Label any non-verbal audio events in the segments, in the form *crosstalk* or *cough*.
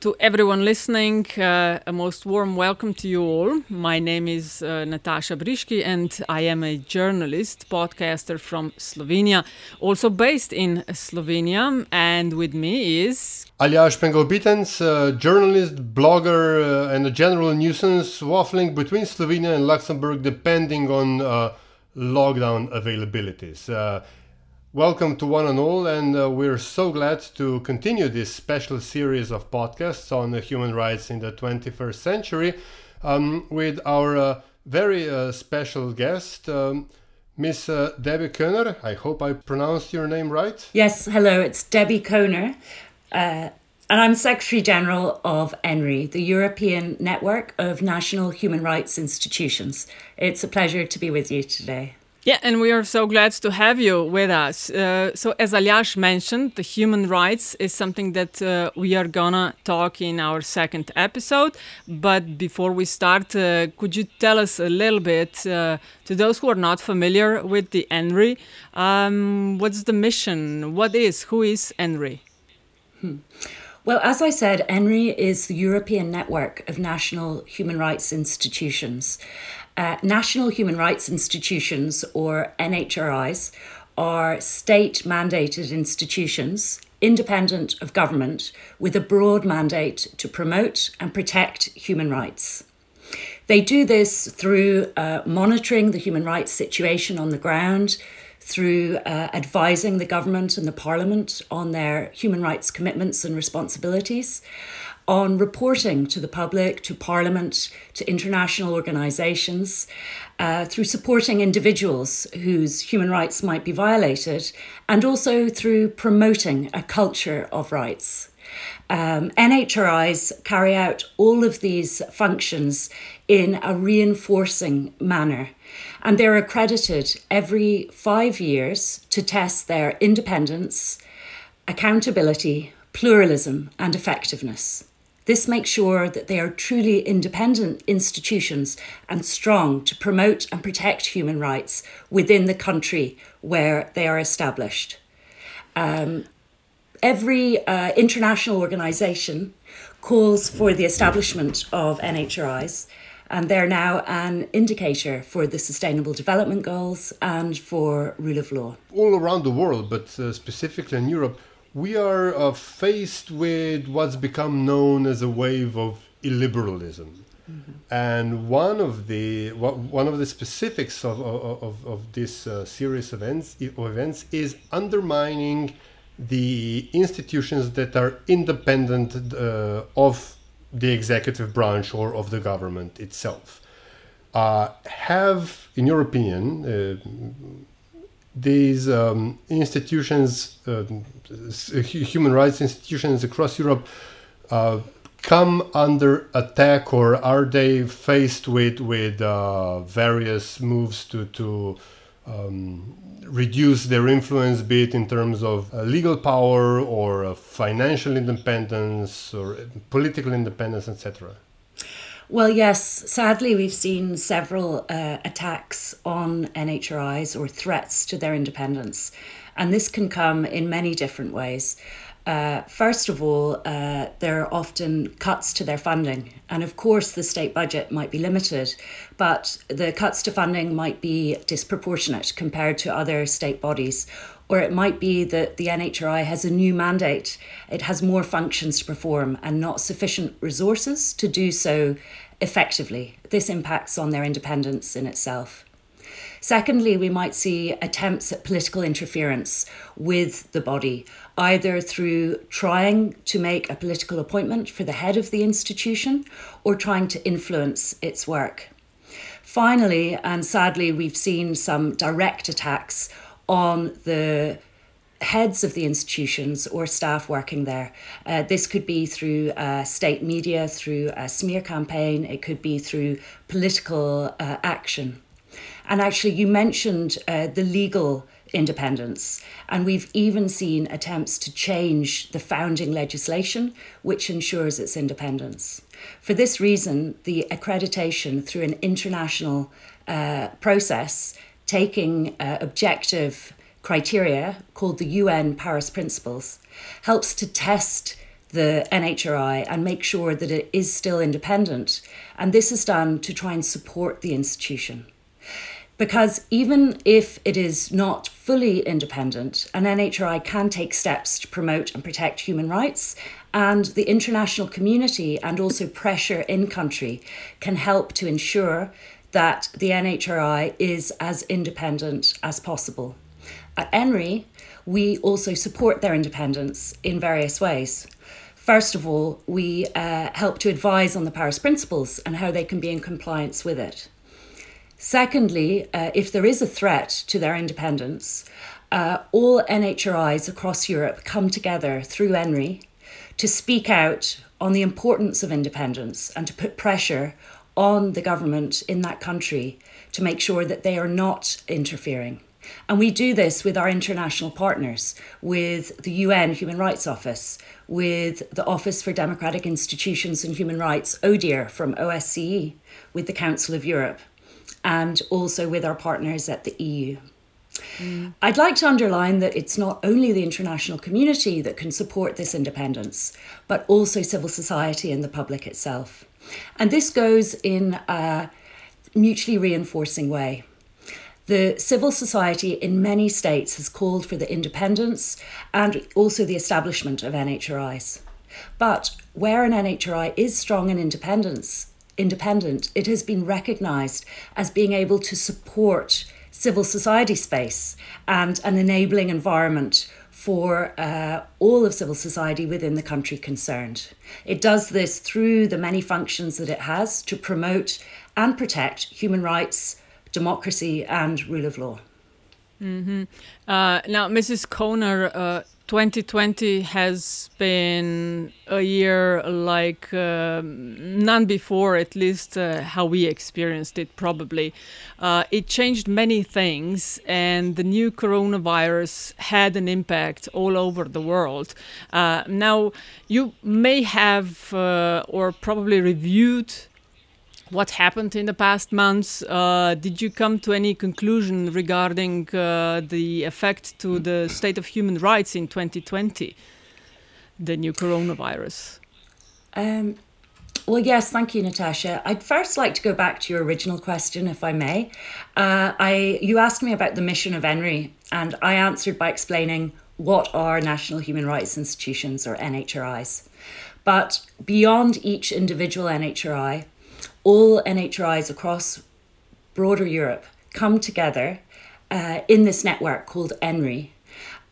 to everyone listening, uh, a most warm welcome to you all. My name is uh, Natasha Briški, and I am a journalist, podcaster from Slovenia, also based in Slovenia. And with me is. Aljaž Pengov Bitenc, uh, journalist, blogger, uh, and a general nuisance, waffling between Slovenia and Luxembourg depending on uh, lockdown availabilities. Welcome to one and all, and uh, we're so glad to continue this special series of podcasts on uh, human rights in the 21st century um, with our uh, very uh, special guest, um, Miss uh, Debbie Kohner. I hope I pronounced your name right. Yes, hello, it's Debbie Kohner, uh, and I'm Secretary General of ENNHRI, the European Network of National Human Rights Institutions. It's a pleasure to be with you today. Yeah, and we are so glad to have you with us. Uh, so, as Aljaž mentioned, the human rights is something that uh, we are gonna talk in our second episode. But before we start, uh, could you tell us a little bit uh, to those who are not familiar with the ENNHRI? Um, what's the mission? What is? Who is ENNHRI? Hmm. Well, as I said, ENNHRI is the European network of national human rights institutions. Uh, national human rights institutions, or NHRIs, are state mandated institutions independent of government with a broad mandate to promote and protect human rights. They do this through uh, monitoring the human rights situation on the ground, through uh, advising the government and the parliament on their human rights commitments and responsibilities, on reporting to the public, to Parliament, to international organisations, uh, through supporting individuals whose human rights might be violated, and also through promoting a culture of rights. Um, NHRIs carry out all of these functions in a reinforcing manner, and they're accredited every five years to test their independence, accountability, pluralism, and effectiveness. This makes sure that they are truly independent institutions and strong to promote and protect human rights within the country where they are established. Um, every uh, international organisation calls for the establishment of NHRIs, and they're now an indicator for the Sustainable Development Goals and for rule of law. All around the world, but uh, specifically in Europe, we are uh, faced with what's become known as a wave of illiberalism. Mm-hmm. And one of the one of the specifics of, of, of this uh, series of events, of events is undermining the institutions that are independent uh, of the executive branch or of the government itself. Uh, have, in your opinion, uh, these um, institutions, uh, human rights institutions across Europe, uh, come under attack, or are they faced with with uh, various moves to to um, reduce their influence, be it in terms of uh, legal power or uh, financial independence or political independence, etc. Well, yes. Sadly, we've seen several uh, attacks on NHRIs or threats to their independence. And this can come in many different ways. Uh, first of all, uh, there are often cuts to their funding. And of course, the state budget might be limited, but the cuts to funding might be disproportionate compared to other state bodies or it might be that the NHRI has a new mandate. It has more functions to perform and not sufficient resources to do so effectively. This impacts on their independence in itself. Secondly, we might see attempts at political interference with the body, either through trying to make a political appointment for the head of the institution or trying to influence its work. Finally, and sadly, we've seen some direct attacks on the heads of the institutions or staff working there. Uh, this could be through uh, state media, through a smear campaign, it could be through political uh, action. And actually, you mentioned uh, the legal independence, and we've even seen attempts to change the founding legislation which ensures its independence. For this reason, the accreditation through an international uh, process taking uh, objective criteria called the UN Paris Principles helps to test the NHRI and make sure that it is still independent. And this is done to try and support the institution. Because even if it is not fully independent, an NHRI can take steps to promote and protect human rights, and the international community and also pressure in country can help to ensure that the NHRI is as independent as possible. At ENNHRI, we also support their independence in various ways. First of all, we uh, help to advise on the Paris Principles and how they can be in compliance with it. Secondly, uh, if there is a threat to their independence, uh, all NHRIs across Europe come together through ENNHRI to speak out on the importance of independence and to put pressure on the government in that country to make sure that they are not interfering. And we do this with our international partners, with the UN Human Rights Office, with the Office for Democratic Institutions and Human Rights, ODIHR from OSCE, with the Council of Europe, and also with our partners at the EU. Mm. I'd like to underline that it's not only the international community that can support this independence, but also civil society and the public itself. And this goes in a mutually reinforcing way. The civil society in many states has called for the independence and also the establishment of NHRIs. But where an NHRI is strong in independence, independent, it has been recognized as being able to support civil society space and an enabling environment for uh, all of civil society within the country concerned. It does this through the many functions that it has to promote and protect human rights, democracy and rule of law. Mm-hmm. Uh, now, Mrs. Kohner, uh, 2020 has been a year like uh, none before, at least uh, how we experienced it, probably. Uh, it changed many things, and the new coronavirus had an impact all over the world. Uh, now, you may have uh, or probably reviewed what happened in the past months. Uh, did you come to any conclusion regarding uh, the effect to the state of human rights in 2020, the new coronavirus? Um, well, yes, thank you, Natasha. I'd first like to go back to your original question, if I may. Uh, I you asked me about the mission of ENNHRI, and I answered by explaining what are national human rights institutions or NHRIs. But beyond each individual NHRI, all NHRIs across broader Europe come together uh, in this network called ENNHRI.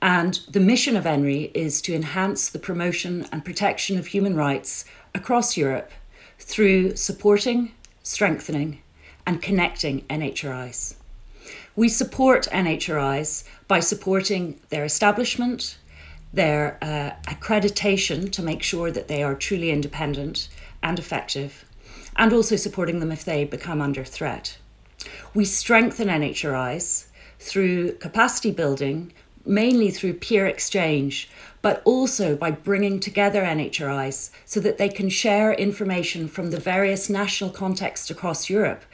And the mission of ENNHRI is to enhance the promotion and protection of human rights across Europe through supporting, strengthening, and connecting NHRIs. We support NHRIs by supporting their establishment, their uh, accreditation to make sure that they are truly independent and effective, and also supporting them if they become under threat. We strengthen NHRIs through capacity building, mainly through peer exchange, but also by bringing together NHRIs so that they can share information from the various national contexts across Europe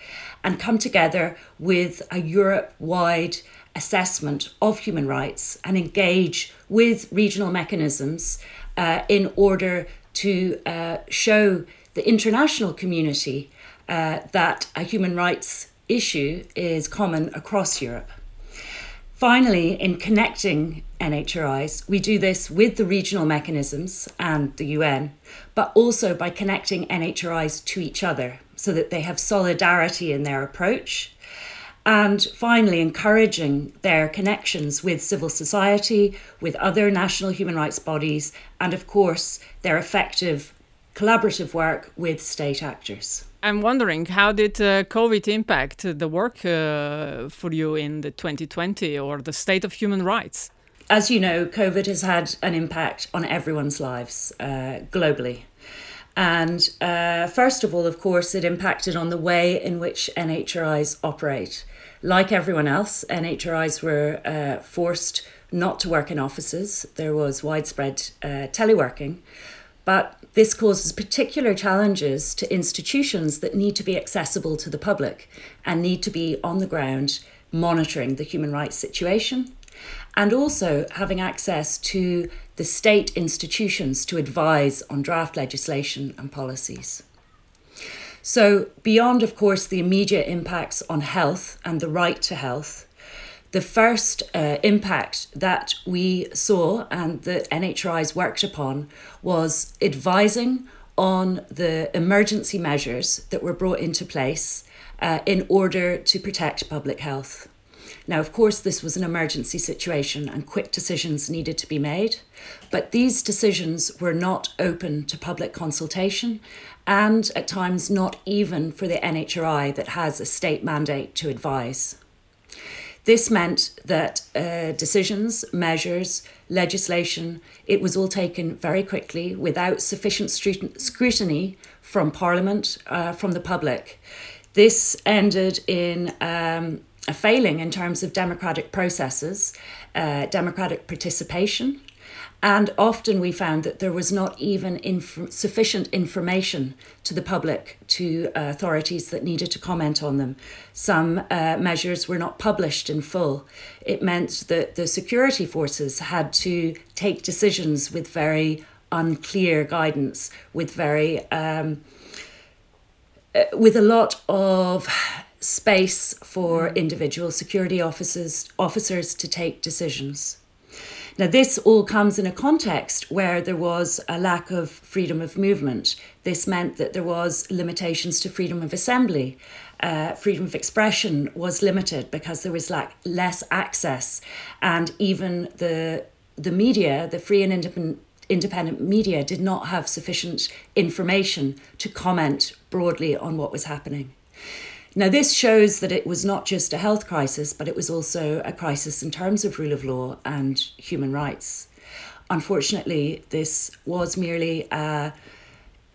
and come together with a Europe wide assessment of human rights and engage with regional mechanisms uh, in order to uh, show the international community uh, that a human rights issue is common across Europe. Finally, in connecting NHRIs, we do this with the regional mechanisms and the UN, but also by connecting NHRIs to each other so that they have solidarity in their approach. And finally, encouraging their connections with civil society, with other national human rights bodies, and of course, their effective collaborative work with state actors. I'm wondering how did uh, COVID impact the work uh, for you in the 2020 or the state of human rights? As you know, COVID has had an impact on everyone's lives uh, globally. And uh, first of all, of course, it impacted on the way in which NHRIs operate. Like everyone else, NHRIs were uh, forced not to work in offices. There was widespread uh, teleworking. But this causes particular challenges to institutions that need to be accessible to the public and need to be on the ground monitoring the human rights situation and also having access to the state institutions to advise on draft legislation and policies. So, beyond, of course, the immediate impacts on health and the right to health, the first uh, impact that we saw and that NHRIs worked upon was advising on the emergency measures that were brought into place uh, in order to protect public health. Now, of course, this was an emergency situation and quick decisions needed to be made, but these decisions were not open to public consultation and at times not even for the NHRI that has a state mandate to advise. This meant that uh, decisions, measures, legislation, it was all taken very quickly without sufficient scrutiny from Parliament, uh, from the public. This ended in um, a failing in terms of democratic processes, uh, democratic participation, and often we found that there was not even inf- sufficient information to the public, to uh, authorities that needed to comment on them. Some uh, measures were not published in full. It meant that the security forces had to take decisions with very unclear guidance, with very um, uh, with a lot of space for individual security officers officers to take decisions. Now, this all comes in a context where there was a lack of freedom of movement. This meant that there was limitations to freedom of assembly. Uh, freedom of expression was limited because there was lack, less access, and even the the media, the free and independent independent media, did not have sufficient information to comment broadly on what was happening. Now, this shows that it was not just a health crisis, but it was also a crisis in terms of rule of law and human rights. Unfortunately, this was merely a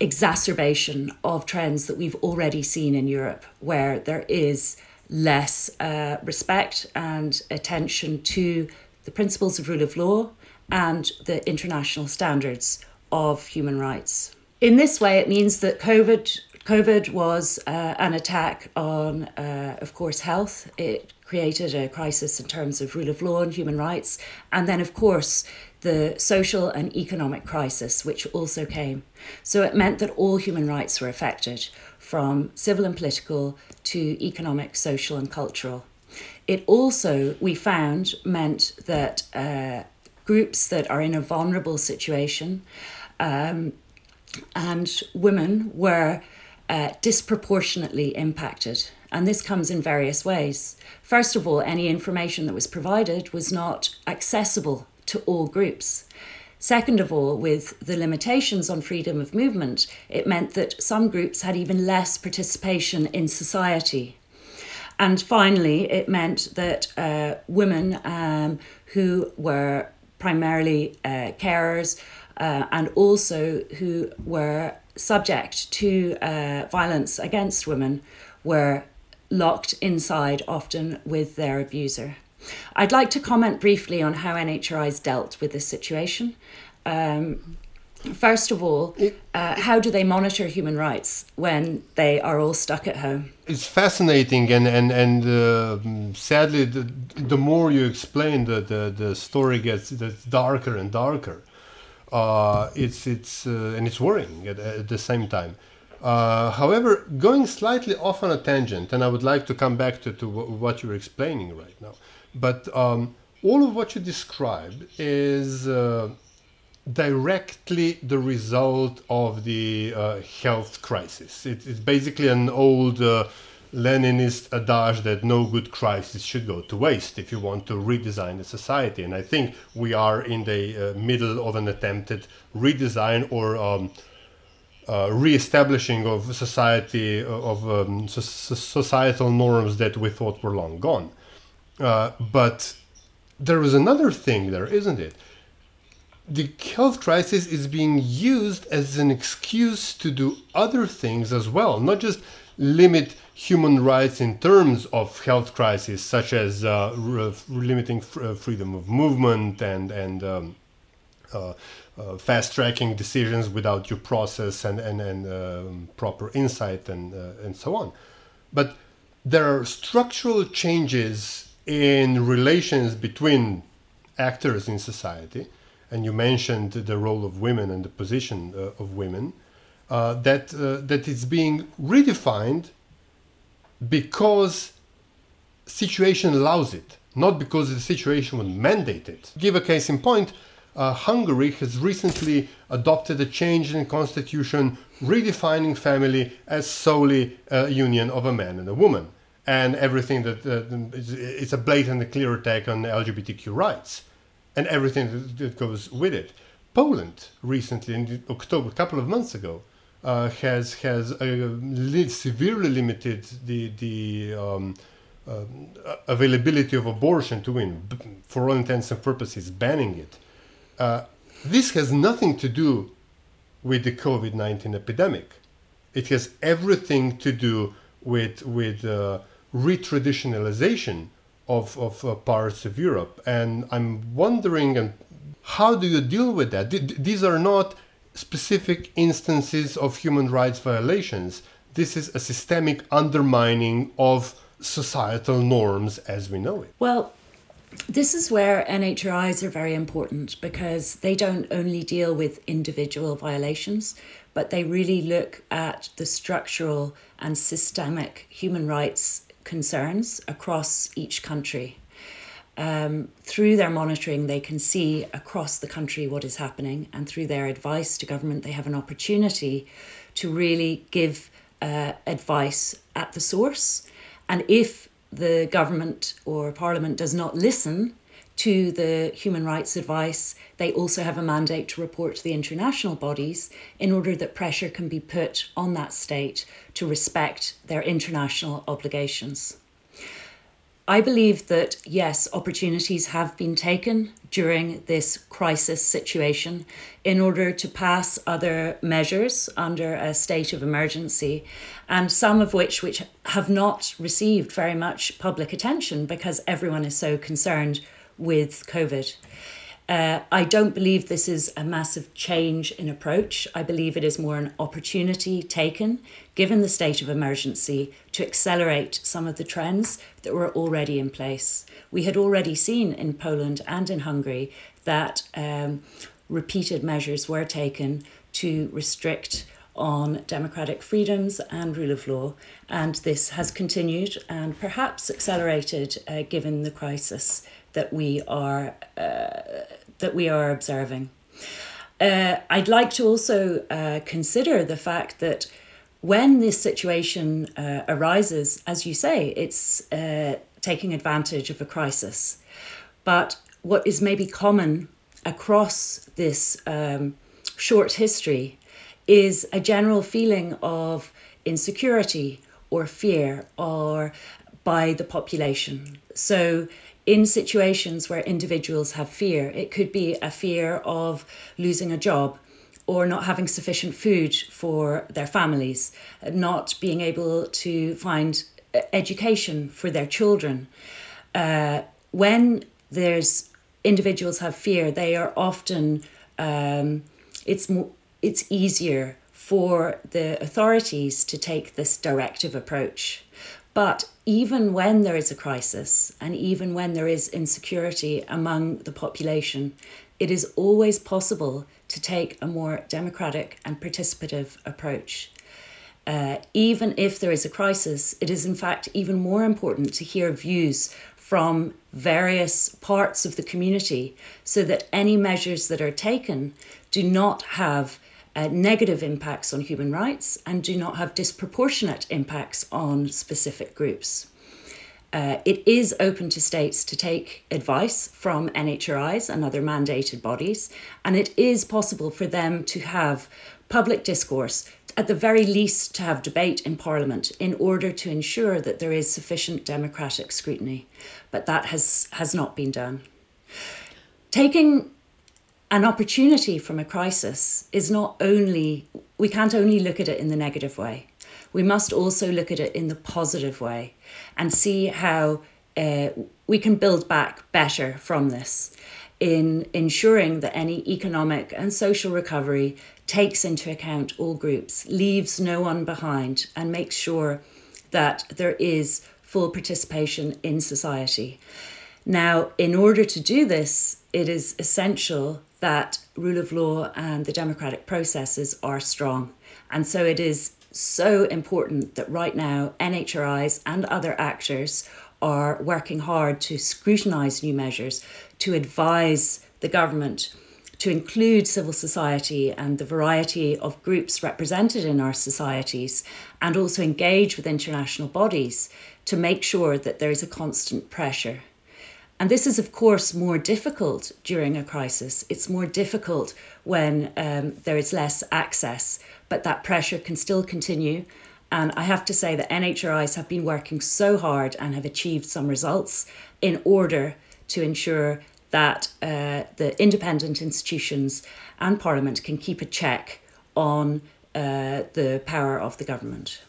exacerbation of trends that we've already seen in Europe, where there is less uh, respect and attention to the principles of rule of law and the international standards of human rights. In this way, it means that COVID COVID was uh, an attack on, uh, of course, health. It created a crisis in terms of rule of law and human rights. And then, of course, the social and economic crisis, which also came. So it meant that all human rights were affected, from civil and political to economic, social, and cultural. It also, we found, meant that uh, groups that are in a vulnerable situation um, and women were uh, disproportionately impacted. And this comes in various ways. First of all, any information that was provided was not accessible to all groups. Second of all, with the limitations on freedom of movement, it meant that some groups had even less participation in society. And finally, it meant that uh, women um, who were primarily uh, carers uh, and also who were subject to uh, violence against women were locked inside often with their abuser. I'd like to comment briefly on how NHRIs dealt with this situation. Um, first of all, uh, how do they monitor human rights when they are all stuck at home? It's fascinating, and and and uh, sadly, the, the more you explain, the, the the story gets darker and darker uh, it's it's uh, and it's worrying at, at the same time. Uh, however, going slightly off on a tangent, and I would like to come back to, to what you're explaining right now, but um, all of what you describe is uh, directly the result of the uh, health crisis. It, it's basically an old Leninist adage that no good crisis should go to waste if you want to redesign the society. And I think we are in the uh, middle of an attempted redesign or um, uh, re-establishing of society uh, of um, so- societal norms that we thought were long gone. Uh, but there is another thing there, isn't it? The health crisis is being used as an excuse to do other things as well, not just limit human rights in terms of health crises, such as uh, limiting f- uh, freedom of movement and and um, uh, uh, fast tracking decisions without due process and and, and um, proper insight and uh, and so on. But there are structural changes in relations between actors in society and you mentioned the role of women and the position uh, of women, uh, that uh, being redefined because situation allows it, not because the situation would mandate it. Give a case in point. Uh, Hungary has recently adopted a change in constitution redefining family as solely a union of a man and a woman and everything that uh, it's a blatant and clear attack on LGBTQ rights and everything that goes with it. Poland recently, in October, a couple of months ago, uh, has has uh, severely limited the the um, uh, availability of abortion to women, for all intents and purposes, banning it. Uh, this has nothing to do with the COVID nineteen epidemic. It has everything to do with with uh, retraditionalization of of uh, parts of Europe, and I'm wondering, and how do you deal with that? these are not specific instances of human rights violations. This is a systemic undermining of societal norms as we know it. Well, this is where NHRIs are very important because they don't only deal with individual violations, but they really look at the structural and systemic human rights concerns across each country. Um, through their monitoring, they can see across the country what is happening, and through their advice to government, they have an opportunity to really give uh, advice at the source. And if the government or parliament does not listen to the human rights advice, they also have a mandate to report to the international bodies in order that pressure can be put on that state to respect their international obligations. I believe that, yes, opportunities have been taken during this crisis situation in order to pass other measures under a state of emergency, and some of which which have not received very much public attention because everyone is so concerned with COVID. Uh, I don't believe this is a massive change in approach. I believe it is more an opportunity taken, given the state of emergency, to accelerate some of the trends that were already in place. We had already seen in Poland and in Hungary that um, repeated measures were taken to restrict on democratic freedoms and rule of law, and this has continued and perhaps accelerated uh, given the crisis that we are uh, that we are observing. Uh, I'd like to also uh, consider the fact that when this situation uh, arises, as you say, it's uh, taking advantage of a crisis. But what is maybe common across this um, short history is a general feeling of insecurity or fear or by the population. So in situations where individuals have fear. It could be a fear of losing a job or not having sufficient food for their families, not being able to find education for their children. Uh, when there's individuals have fear, they are often um, it's more, it's easier for the authorities to take this directive approach. But even when there is a crisis and even when there is insecurity among the population, it is always possible to take a more democratic and participative approach. Uh, even if there is a crisis, it is in fact even more important to hear views from various parts of the community so that any measures that are taken do not have uh, negative impacts on human rights and do not have disproportionate impacts on specific groups. Uh, it is open to states to take advice from NHRIs and other mandated bodies, and it is possible for them to have public discourse, at the very least, to have debate in Parliament in order to ensure that there is sufficient democratic scrutiny. But that has, has not been done. Taking an opportunity from a crisis is not only, we can't only look at it in the negative way. We must also look at it in the positive way and see how uh, we can build back better from this in ensuring that any economic and social recovery takes into account all groups, leaves no one behind, and makes sure that there is full participation in society. Now, in order to do this, it is essential that rule of law and the democratic processes are strong. And so it is so important that right now NHRIs and other actors are working hard to scrutinise new measures, to advise the government to include civil society and the variety of groups represented in our societies, and also engage with international bodies to make sure that there is a constant pressure. And this is, of course, more difficult during a crisis. It's more difficult when um, there is less access, but that pressure can still continue. And I have to say that NHRIs have been working so hard and have achieved some results in order to ensure that uh, the independent institutions and Parliament can keep a check on uh, the power of the government.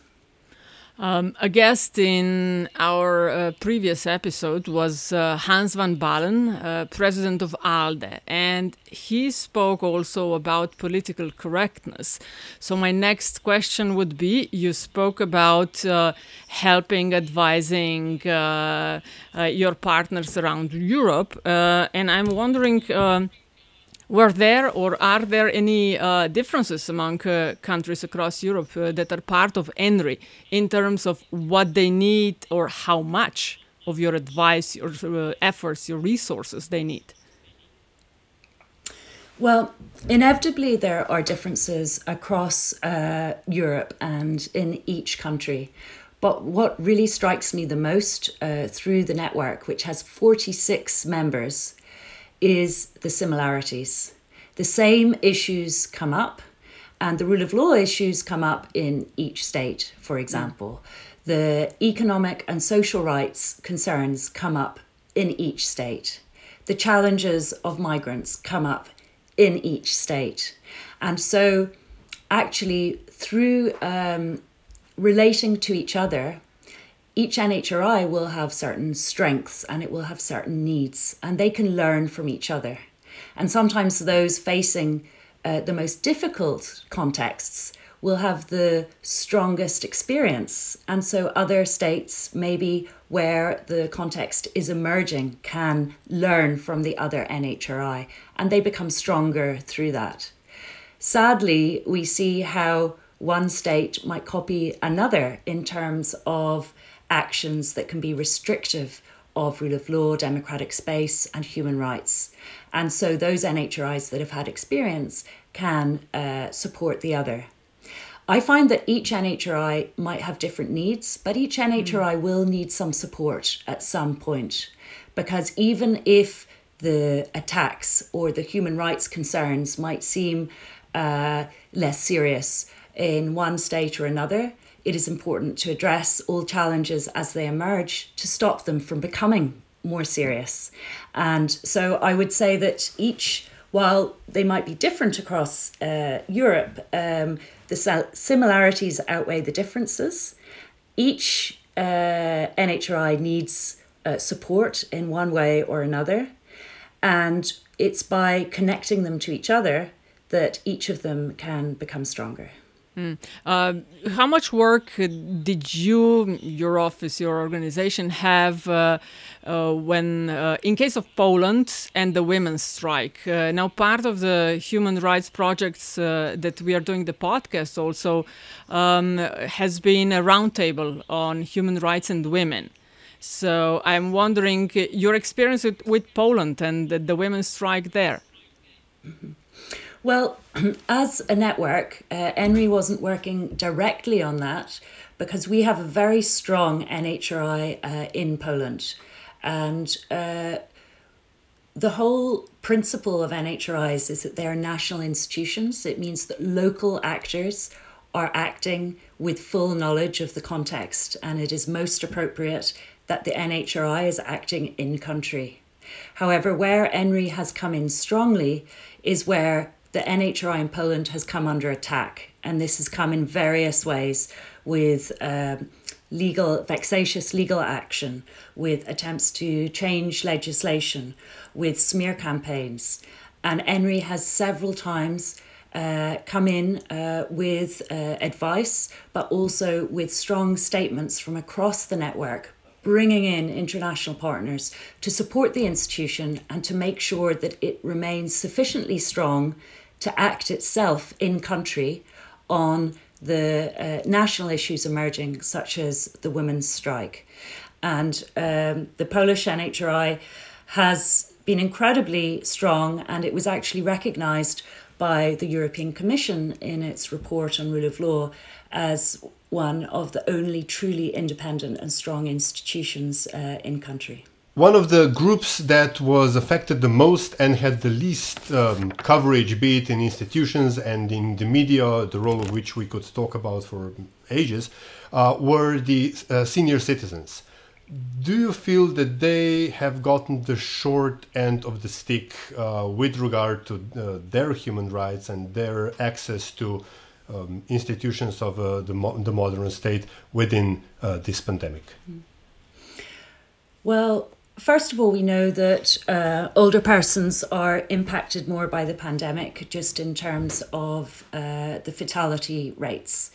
Um, a guest in our uh, previous episode was uh, Hans van Baalen, uh, president of ALDE, and he spoke also about political correctness. So, my next question would be you spoke about uh, helping, advising uh, uh, your partners around Europe, and I'm wondering um, were there or are there any uh, differences among uh, countries across Europe uh, that are part of ENNHRI in terms of what they need or how much of your advice, your uh, efforts, your resources they need? Well, inevitably, there are differences across uh, Europe and in each country. But what really strikes me the most uh, through the network, which has 46 members, is the similarities. The same issues come up, and the rule of law issues come up in each state, for example. The economic and social rights concerns come up in each state. The challenges of migrants come up in each state. And so, actually, through um, relating to each other, each NHRI will have certain strengths and it will have certain needs, and they can learn from each other. And sometimes those facing uh, the most difficult contexts will have the strongest experience. And so other states, maybe where the context is emerging, can learn from the other NHRI and they become stronger through that. Sadly, we see how one state might copy another in terms of actions that can be restrictive of rule of law, democratic space, and human rights. And so those NHRIs that have had experience can uh, support the other. I find that each NHRI might have different needs, but each NHRI mm. will need some support at some point. Because even if the attacks or the human rights concerns might seem uh, less serious in one state or another, it is important to address all challenges as they emerge to stop them from becoming more serious. And so I would say that each, while they might be different across uh, Europe, um, the similarities outweigh the differences. Each uh, NHRI needs uh, support in one way or another. And it's by connecting them to each other that each of them can become stronger. Mm. Uh, how much work did you, your office, your organization have uh, uh, when, uh, in case of Poland and the women's strike? Uh, now, part of the human rights projects uh, that we are doing the podcast also um, has been a roundtable on human rights and women. So I'm wondering your experience with, with Poland and the, the women's strike there. Mm -hmm. Well, *clears throat* as a network, uh, ENNHRI wasn't working directly on that because we have a very strong NHRI uh, in Poland. And uh, the whole principle of NHRIs is that they are national institutions. It means that local actors are acting with full knowledge of the context, and it is most appropriate that the NHRI is acting in country. However, where ENNHRI has come in strongly is where the NHRI in Poland has come under attack, and this has come in various ways with um, legal, vexatious legal action, with attempts to change legislation, with smear campaigns. And ENNHRI has several times uh, come in uh, with uh, advice, but also with strong statements from across the network bringing in international partners to support the institution and to make sure that it remains sufficiently strong to act itself in country on the uh, national issues emerging, such as the women's strike. And um, the Polish NHRI has been incredibly strong, and it was actually recognised by the European Commission in its report on rule of law as one of the only truly independent and strong institutions uh, in country. One of the groups that was affected the most and had the least um, coverage, be it in institutions and in the media, the role of which we could talk about for ages, uh, were the uh, senior citizens. Do you feel that they have gotten the short end of the stick uh, with regard to uh, their human rights and their access to um, institutions of uh, the, mo- the modern state within uh, this pandemic? Well, first of all, we know that uh, older persons are impacted more by the pandemic, just in terms of uh, the fatality rates.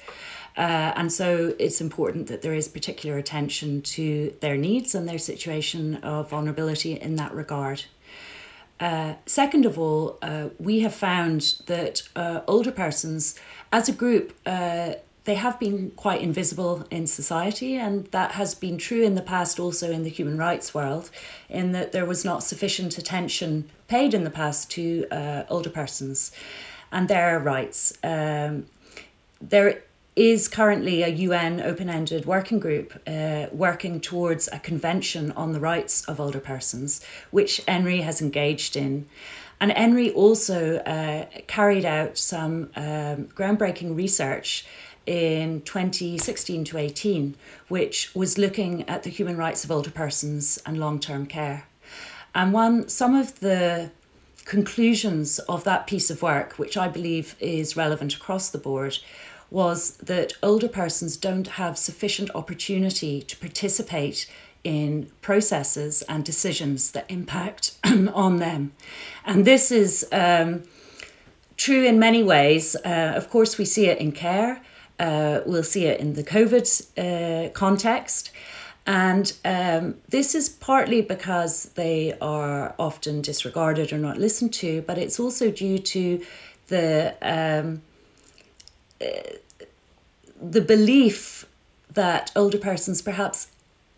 Uh, and so it's important that there is particular attention to their needs and their situation of vulnerability in that regard. Uh, second of all, uh, we have found that uh, older persons, as a group, uh, they have been quite invisible in society, and that has been true in the past also in the human rights world, in that there was not sufficient attention paid in the past to uh, older persons and their rights. Um, there is currently a UN open ended working group uh, working towards a convention on the rights of older persons, which ENNHRI has engaged in. And ENNHRI also uh, carried out some um, groundbreaking research in 2016 to 18, which was looking at the human rights of older persons and long term care. And one, some of the conclusions of that piece of work, which I believe is relevant across the board, was that older persons don't have sufficient opportunity to participate in processes and decisions that impact *clears throat* on them. And this is um, true in many ways. Uh, of course, we see it in care, uh, we'll see it in the COVID uh, context. And um, this is partly because they are often disregarded or not listened to, but it's also due to the um, the belief that older persons perhaps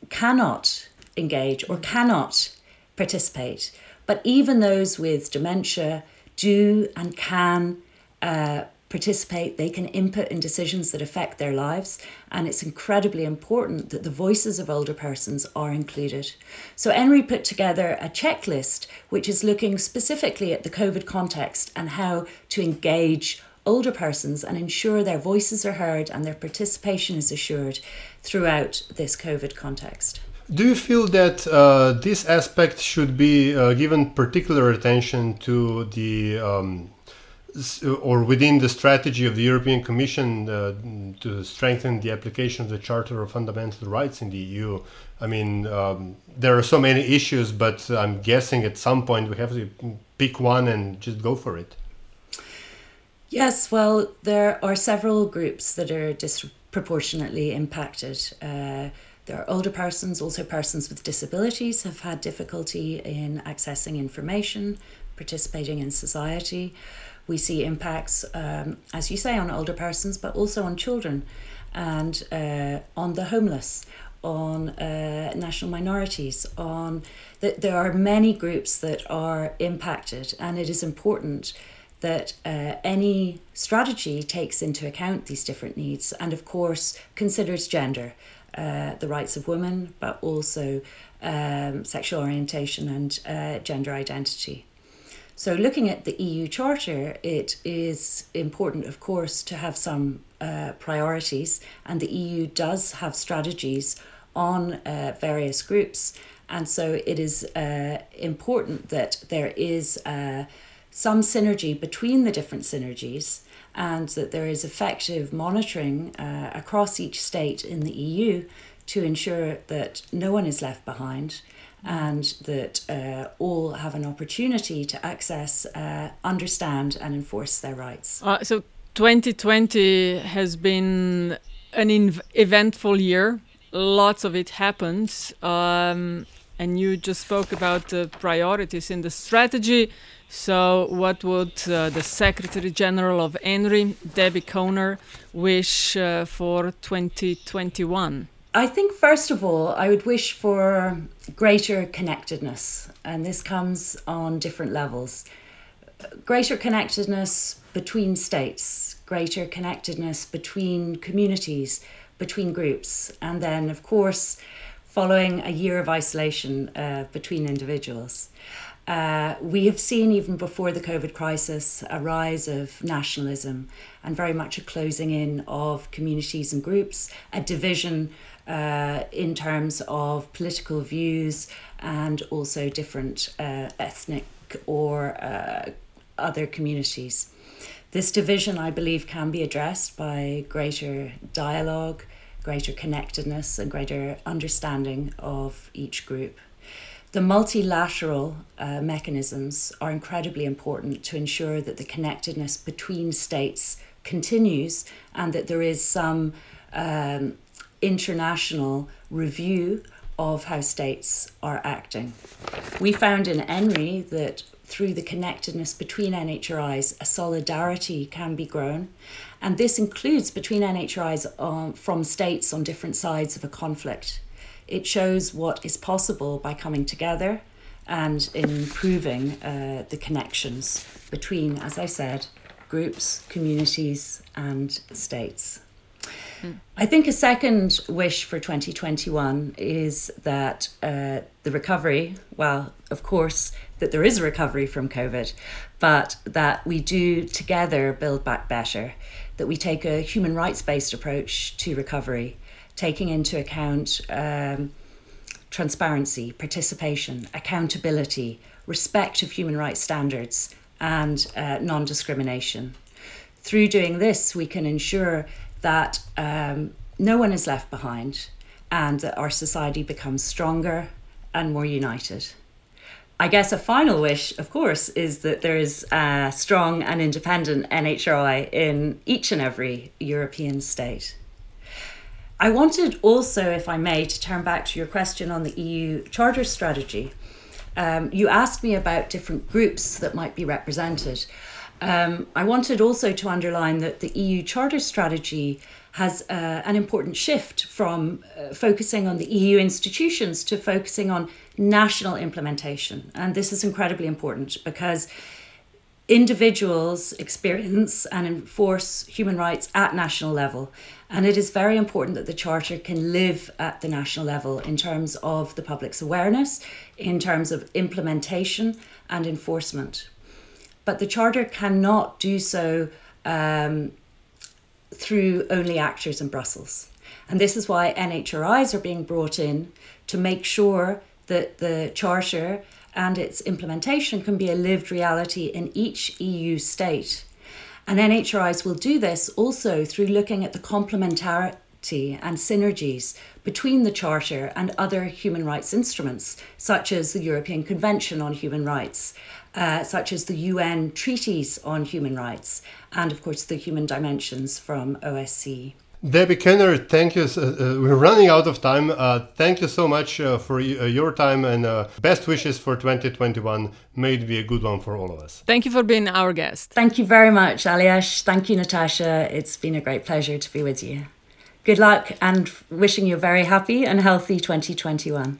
cannot engage or cannot participate. But even those with dementia do and can uh, participate, they can input in decisions that affect their lives, and it's incredibly important that the voices of older persons are included. So, ENNHRI put together a checklist which is looking specifically at the COVID context and how to engage older persons and ensure their voices are heard and their participation is assured throughout this COVID context. Do you feel that uh, this aspect should be uh, given particular attention to the um, or within the strategy of the European Commission uh, to strengthen the application of the Charter of Fundamental Rights in the EU? I mean, um, there are so many issues, but I'm guessing at some point we have to pick one and just go for it. Yes, well, there are several groups that are disproportionately impacted. Uh, there are older persons, also persons with disabilities have had difficulty in accessing information, participating in society. We see impacts, um, as you say, on older persons, but also on children and uh, on the homeless, on uh, national minorities, on that there are many groups that are impacted, and it is important that uh, any strategy takes into account these different needs and, of course, considers gender, uh, the rights of women, but also um, sexual orientation and uh, gender identity. So, looking at the EU Charter, it is important, of course, to have some uh, priorities, and the EU does have strategies on uh, various groups. And so, it is uh, important that there is some synergy between the different synergies and that there is effective monitoring uh, across each state in the EU to ensure that no one is left behind and that uh, all have an opportunity to access, uh, understand, and enforce their rights. Uh, so 2020 has been an eventful year lots of it happened. Um, and you just spoke about the priorities in the strategy. So, what would uh, the Secretary General of ENNHRI, Debbie Kohner, wish uh, for 2021? I think, first of all, I would wish for greater connectedness, and this comes on different levels. Greater connectedness between states, greater connectedness between communities, between groups, and then, of course, following a year of isolation uh, between individuals. Uh, we have seen, even before the COVID crisis, a rise of nationalism and very much a closing in of communities and groups, a division uh, in terms of political views and also different uh, ethnic or uh, other communities. This division, I believe, can be addressed by greater dialogue, greater connectedness, and greater understanding of each group. The multilateral uh, mechanisms are incredibly important to ensure that the connectedness between states continues and that there is some um, international review of how states are acting. We found in ENNHRI that through the connectedness between NHRIs, a solidarity can be grown. And this includes between NHRIs um, from states on different sides of a conflict. It shows what is possible by coming together and improving uh, the connections between, as I said, groups, communities, and states. I think a second wish for 2021 is that uh, the recovery, well, of course, that there is a recovery from COVID, but that we do together build back better, that we take a human rights based approach to recovery, taking into account um, transparency, participation, accountability, respect of human rights standards, and uh, non discrimination. Through doing this, we can ensure that um, no one is left behind and that our society becomes stronger and more united. I guess a final wish, of course, is that there is a strong and independent NHRI in each and every European state. I wanted also, if I may, to turn back to your question on the EU Charter strategy. Um, you asked me about different groups that might be represented. Um, I wanted also to underline that the EU Charter strategy has uh, an important shift from uh, focusing on the EU institutions to focusing on national implementation. And this is incredibly important because individuals experience and enforce human rights at national level. And it is very important that the Charter can live at the national level in terms of the public's awareness, in terms of implementation and enforcement. But the Charter cannot do so um, through only actors in Brussels. And this is why NHRIs are being brought in to make sure that the Charter and its implementation can be a lived reality in each EU state. And NHRIs will do this also through looking at the complementarity and synergies between the Charter and other human rights instruments, such as the European Convention on Human Rights, uh, such as the UN treaties on human rights, and of course the human dimensions from OSCE. Debbie Kohner, thank you. Uh, uh, we're running out of time. Uh, thank you so much uh, for y- uh, your time and uh, best wishes for 2021. May it be a good one for all of us. Thank you for being our guest. Thank you very much, Aljaž. Thank you, Natasha. It's been a great pleasure to be with you. Good luck and wishing you a very happy and healthy 2021.